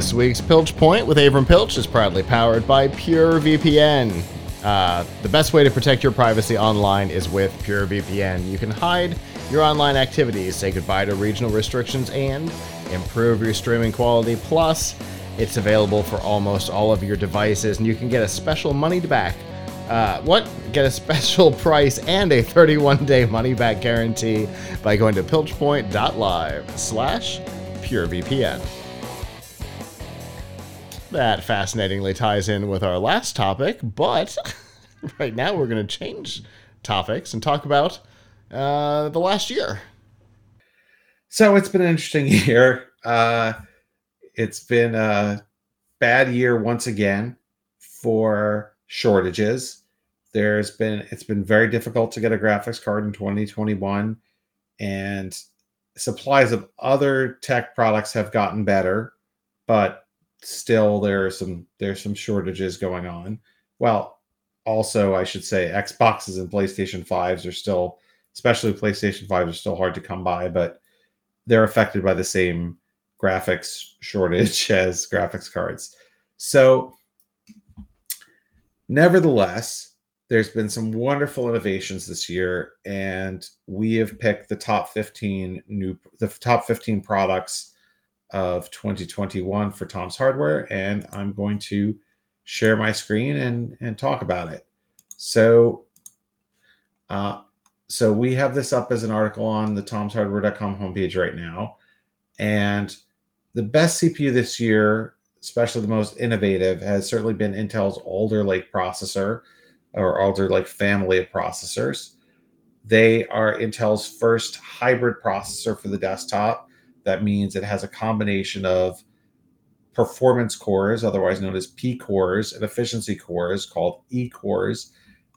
This week's Pilch Point with Avram Pilch is proudly powered by PureVPN. Uh, the best way to protect your privacy online is with PureVPN. You can hide your online activities, say goodbye to regional restrictions, and improve your streaming quality. Plus, it's available for almost all of your devices, and you can get a special money back. Uh, what? Get a special price and a 31-day money-back guarantee by going to pilchpoint.live slash purevpn. That fascinatingly ties in with our last topic, but right now we're going to change topics and talk about uh, the last year. So it's been an interesting year. Uh, it's been a bad year once again for shortages. There's been it's been very difficult to get a graphics card in 2021, and supplies of other tech products have gotten better, but still there are some there's some shortages going on. Well, also I should say Xboxes and PlayStation 5s are still especially PlayStation 5s are still hard to come by, but they're affected by the same graphics shortage as graphics cards. So nevertheless, there's been some wonderful innovations this year and we have picked the top 15 new the top 15 products of 2021 for Tom's Hardware, and I'm going to share my screen and and talk about it. So, uh, so we have this up as an article on the Tom'sHardware.com homepage right now, and the best CPU this year, especially the most innovative, has certainly been Intel's Alder Lake processor or Alder Lake family of processors. They are Intel's first hybrid processor for the desktop that means it has a combination of performance cores, otherwise known as P cores, and efficiency cores called E cores.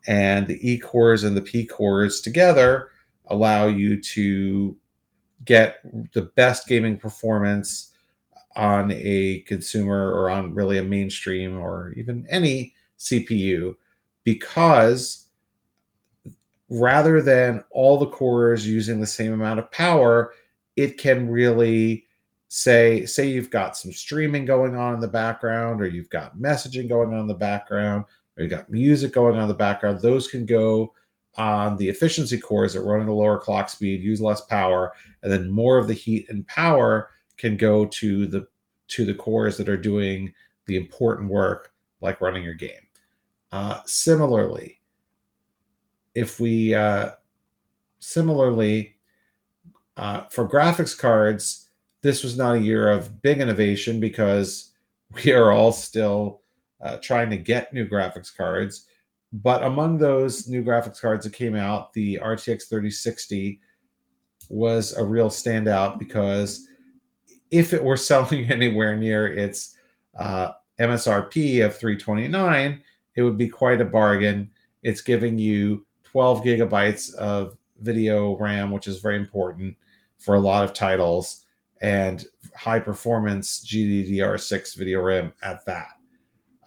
And the E cores and the P cores together allow you to get the best gaming performance on a consumer or on really a mainstream or even any CPU because rather than all the cores using the same amount of power, it can really say say you've got some streaming going on in the background or you've got messaging going on in the background or you've got music going on in the background those can go on the efficiency cores that run at a lower clock speed use less power and then more of the heat and power can go to the to the cores that are doing the important work like running your game. Uh, similarly if we uh, similarly uh, for graphics cards, this was not a year of big innovation because we are all still uh, trying to get new graphics cards. But among those new graphics cards that came out, the RTX 3060 was a real standout because if it were selling anywhere near its uh, MSRP of 329, it would be quite a bargain. It's giving you 12 gigabytes of video RAM, which is very important for a lot of titles and high performance GDDR6 video RAM at that.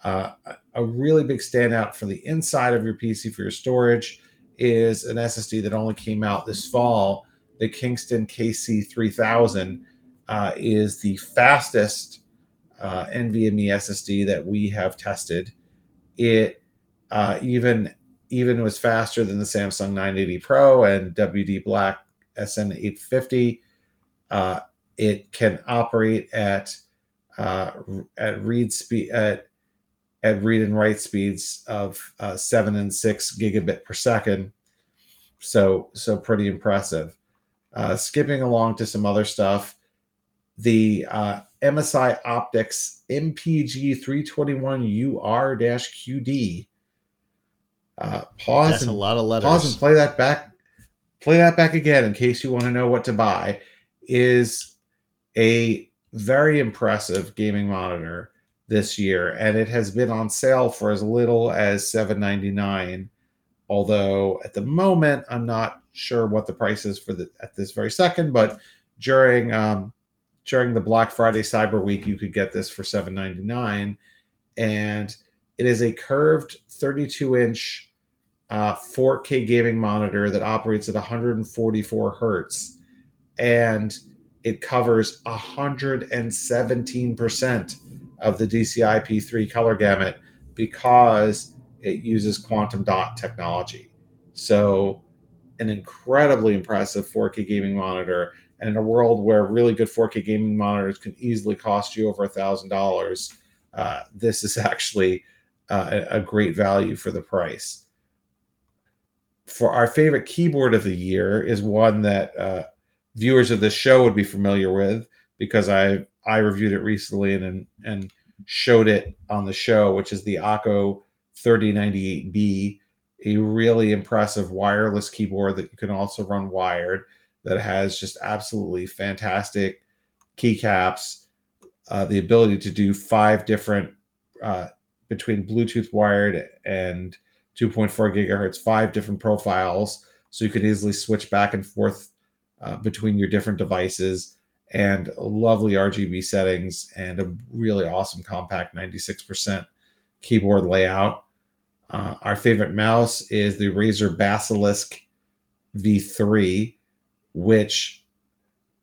Uh, a really big standout for the inside of your PC for your storage is an SSD that only came out this fall. The Kingston KC3000 uh, is the fastest uh, NVMe SSD that we have tested. It uh, even even was faster than the Samsung 980 Pro and WD Black SN850. Uh, it can operate at uh, at read speed at at read and write speeds of uh, seven and six gigabit per second. So so pretty impressive. Uh, skipping along to some other stuff, the uh, MSI Optix MPG 321 UR-QD. Uh, pause That's and a lot of letters. pause and play that back play that back again in case you want to know what to buy, is a very impressive gaming monitor this year, and it has been on sale for as little as $7.99. Although at the moment, I'm not sure what the price is for the at this very second, but during um, during the Black Friday Cyber Week, you could get this for $7.99, and it is a curved 32 inch uh, 4K gaming monitor that operates at 144 hertz. And it covers 117% of the DCI P3 color gamut because it uses quantum dot technology. So, an incredibly impressive 4K gaming monitor. And in a world where really good 4K gaming monitors can easily cost you over a thousand dollars, uh, this is actually uh, a great value for the price. For our favorite keyboard of the year is one that uh, viewers of this show would be familiar with because I I reviewed it recently and and showed it on the show, which is the Akko 3098B, a really impressive wireless keyboard that you can also run wired that has just absolutely fantastic keycaps, uh, the ability to do five different uh, between Bluetooth wired and 2.4 gigahertz, five different profiles, so you could easily switch back and forth uh, between your different devices and lovely RGB settings and a really awesome compact 96% keyboard layout. Uh, our favorite mouse is the Razer Basilisk V3, which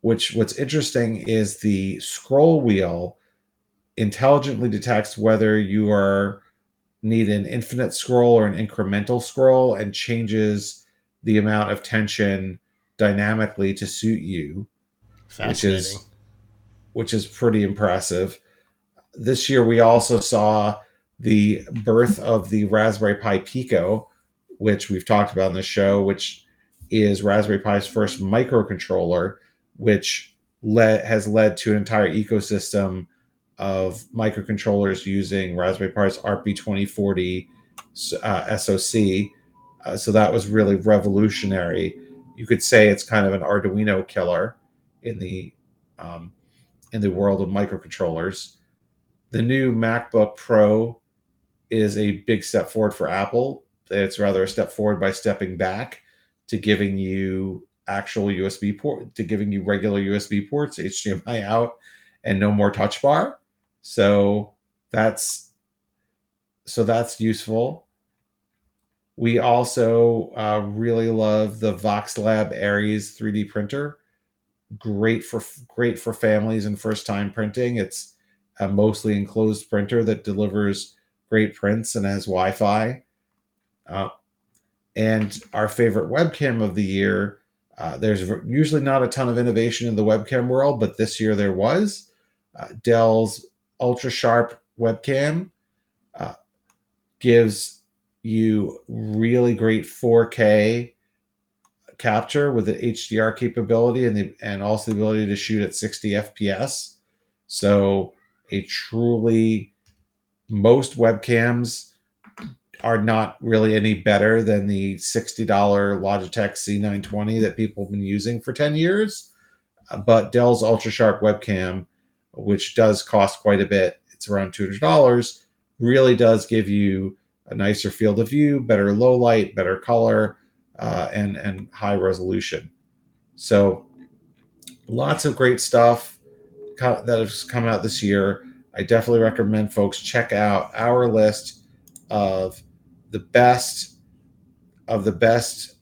which what's interesting is the scroll wheel intelligently detects whether you are need an infinite scroll or an incremental scroll and changes the amount of tension dynamically to suit you, which is which is pretty impressive. This year we also saw the birth of the Raspberry Pi Pico, which we've talked about in the show, which is Raspberry Pi's first microcontroller, which led, has led to an entire ecosystem of microcontrollers using Raspberry Pi's RP2040 uh, SoC. Uh, so that was really revolutionary you could say it's kind of an Arduino killer in the um, in the world of microcontrollers. The new MacBook Pro is a big step forward for Apple. It's rather a step forward by stepping back to giving you actual USB port, to giving you regular USB ports, HDMI out, and no more touch bar. So that's so that's useful. We also uh, really love the Voxelab Aries 3D printer. Great for great for families and first time printing. It's a mostly enclosed printer that delivers great prints and has Wi-Fi. Uh, and our favorite webcam of the year. Uh, there's usually not a ton of innovation in the webcam world, but this year there was. Uh, Dell's Ultra Sharp webcam uh, gives you really great 4K capture with the HDR capability and the and also the ability to shoot at 60 FPS. So a truly most webcams are not really any better than the $60 Logitech C920 that people have been using for 10 years. But Dell's Ultra Sharp webcam, which does cost quite a bit, it's around $200, really does give you a nicer field of view, better low light, better color, uh, and and high resolution. So lots of great stuff that has come out this year. I definitely recommend folks check out our list of the best of the best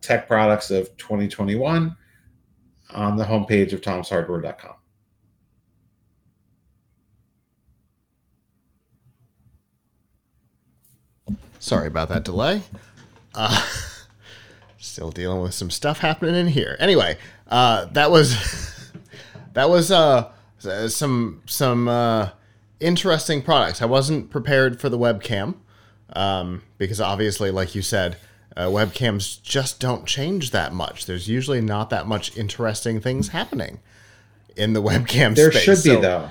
tech products of 2021 on the homepage of tomshardware.com. Sorry about that delay. Uh, still dealing with some stuff happening in here. Anyway, uh, that was that was uh, some some uh, interesting products. I wasn't prepared for the webcam um, because obviously, like you said, uh, webcams just don't change that much. There's usually not that much interesting things happening in the webcam. There space. should be so though.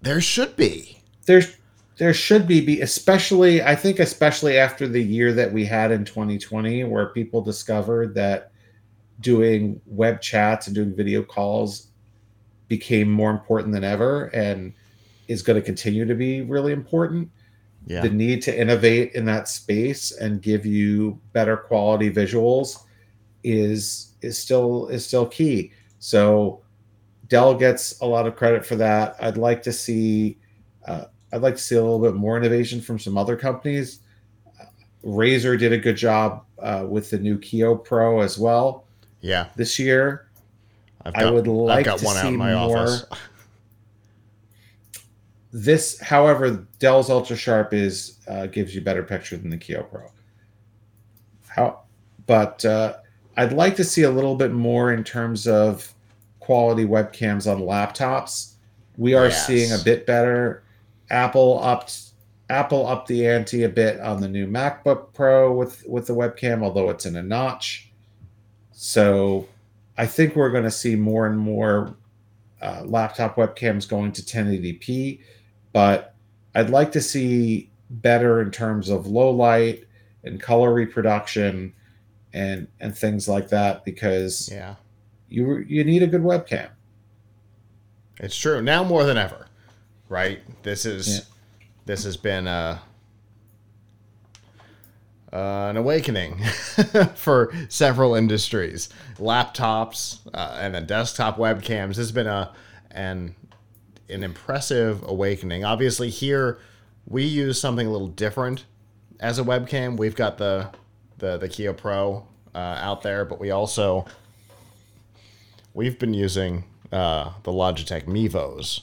There should be. There's there should be, be especially i think especially after the year that we had in 2020 where people discovered that doing web chats and doing video calls became more important than ever and is going to continue to be really important. Yeah. the need to innovate in that space and give you better quality visuals is is still is still key. So dell gets a lot of credit for that. I'd like to see uh, I'd like to see a little bit more innovation from some other companies. Razer did a good job uh, with the new Kiyo Pro as well. Yeah. This year. I've I would like got to one out see more- office. This, however, Dell's Ultra Sharp is uh, gives you better picture than the Kiyo Pro. How, but uh, I'd like to see a little bit more in terms of quality webcams on laptops. We are Yes. seeing a bit better. Apple upped Apple upped the ante a bit on the new MacBook Pro with with the webcam, although it's in a notch. So I think we're going to see more and more uh, laptop webcams going to 1080p, but I'd like to see better in terms of low light and color reproduction and and things like that because Yeah, you you need a good webcam. it's true now more than ever, right? This is Yeah. this has been a uh, an awakening for several industries. Laptops uh, and then desktop webcams this has been a an an impressive awakening. Obviously, here we use something a little different as a webcam. We've got the the the Kiyo Pro uh, out there, but we also we've been using uh, the Logitech Mevos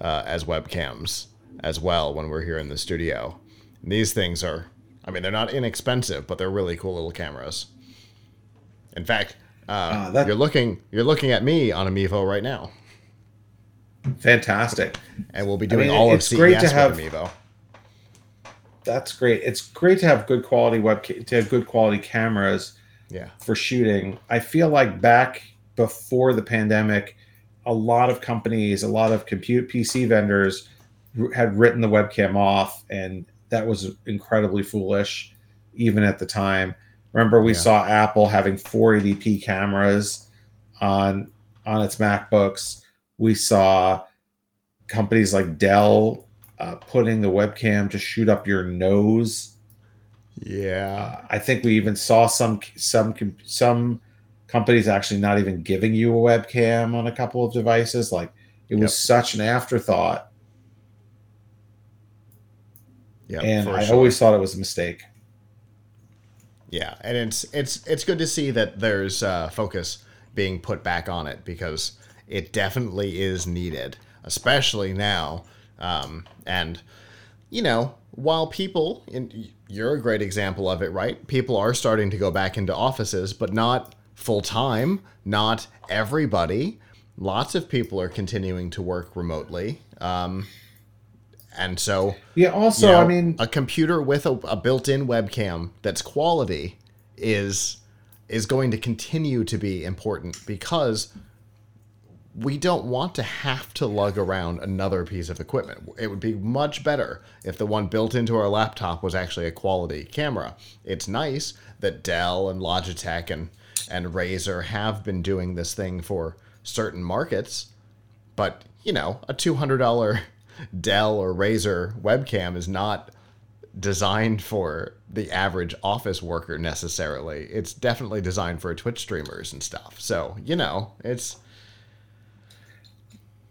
uh, as webcams as well when we're here in the studio. And these things are, I mean, they're not inexpensive, but they're really cool little cameras. In fact, uh, Ah, that- you're looking you're looking at me on a Mevo right now, Fantastic. and we'll be doing mean, all of CES great to with have- Mevo. That's great. It's great to have good quality web to have good quality cameras Yeah, for shooting. I feel like back before the pandemic, a lot of companies, a lot of compute PC vendors had written the webcam off, and that was incredibly foolish, even at the time. Remember, we Yeah. saw Apple having 480p cameras on on its MacBooks. We saw companies like Dell uh, putting the webcam to shoot up your nose yeah, uh, I think we even saw some some some companies actually not even giving you a webcam on a couple of devices. Like it was Yep. such an afterthought, yeah. and I sure. always thought it was a mistake. Yeah, and it's it's it's good to see that there's uh, focus being put back on it because it definitely is needed, especially now. Um, and you know, while people, and you're a great example of it, right? People are starting to go back into offices, but not full time. Not everybody. Lots of people are continuing to work remotely. Um, and so Yeah. Also, you know, I mean, a computer with a, a built-in webcam that's quality is is going to continue to be important because we don't want to have to lug around another piece of equipment. It would be much better if the one built into our laptop was actually a quality camera. It's nice that Dell and Logitech and and Razer have been doing this thing for certain markets, but you know, a two hundred dollar Dell or Razer webcam is not designed for the average office worker necessarily. It's definitely designed for Twitch streamers and stuff. So you know, it's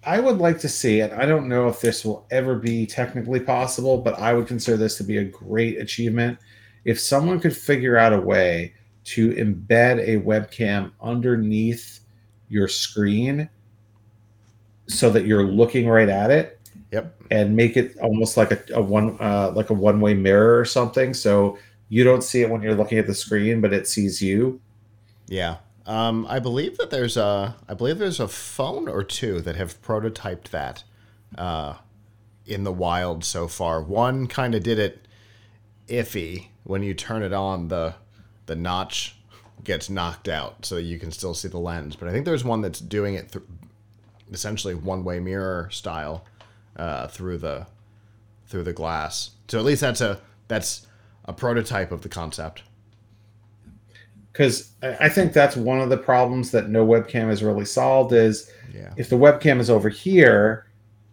I would like to see it. I don't know if this will ever be technically possible, but I would consider this to be a great achievement. If someone could figure out a way to embed a webcam underneath your screen so that you're looking right at it yep, and make it almost like a, a one uh, like a one-way mirror or something so you don't see it when you're looking at the screen but it sees you yeah. Um, I believe that there's a I believe there's a phone or two that have prototyped that uh, in the wild so far. One kind of did it iffy when you turn it on the the notch gets knocked out so you can still see the lens. But I think there's one that's doing it th- essentially one way mirror style uh, through the through the glass. So at least that's a that's a prototype of the concept. because I I think that's one of the problems that no webcam has really solved is Yeah. if the webcam is over here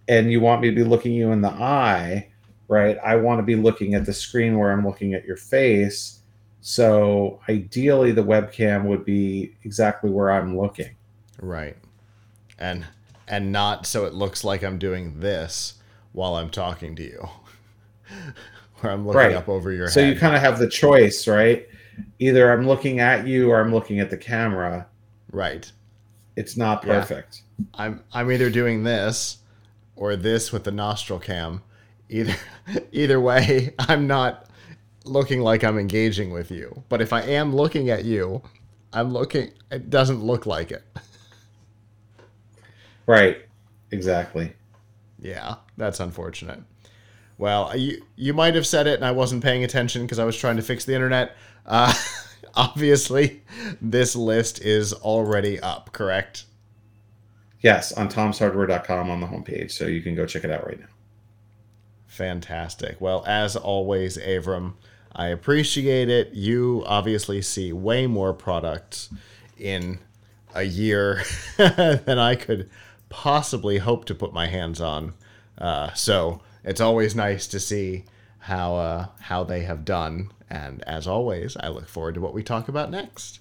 and you want me to be looking you in the eye right i want to be looking at the screen where i'm looking at your face so ideally the webcam would be exactly where i'm looking Right. And and not so it looks like I'm doing this while I'm talking to you. Where I'm looking Right. up over your so head. you kind of have the choice right either i'm looking at you or i'm looking at the camera right. It's not Yeah. perfect. I'm I'm either doing this or this with the nostril cam. Either either way, I'm not looking like I'm engaging with you. But if I am looking at you, I'm looking it doesn't look like it. Right. Exactly. Yeah, that's unfortunate. Well, you you might have said it and I wasn't paying attention because I was trying to fix the internet. Uh, obviously, this list is already up, correct? Yes, on tomshardware.com on the homepage. So you can go check it out right now. Fantastic. Well, as always, Avram, I appreciate it. You obviously see way more products in a year than I could possibly hope to put my hands on. Uh, so it's always nice to see how uh, how they have done. And as always, I look forward to what we talk about next.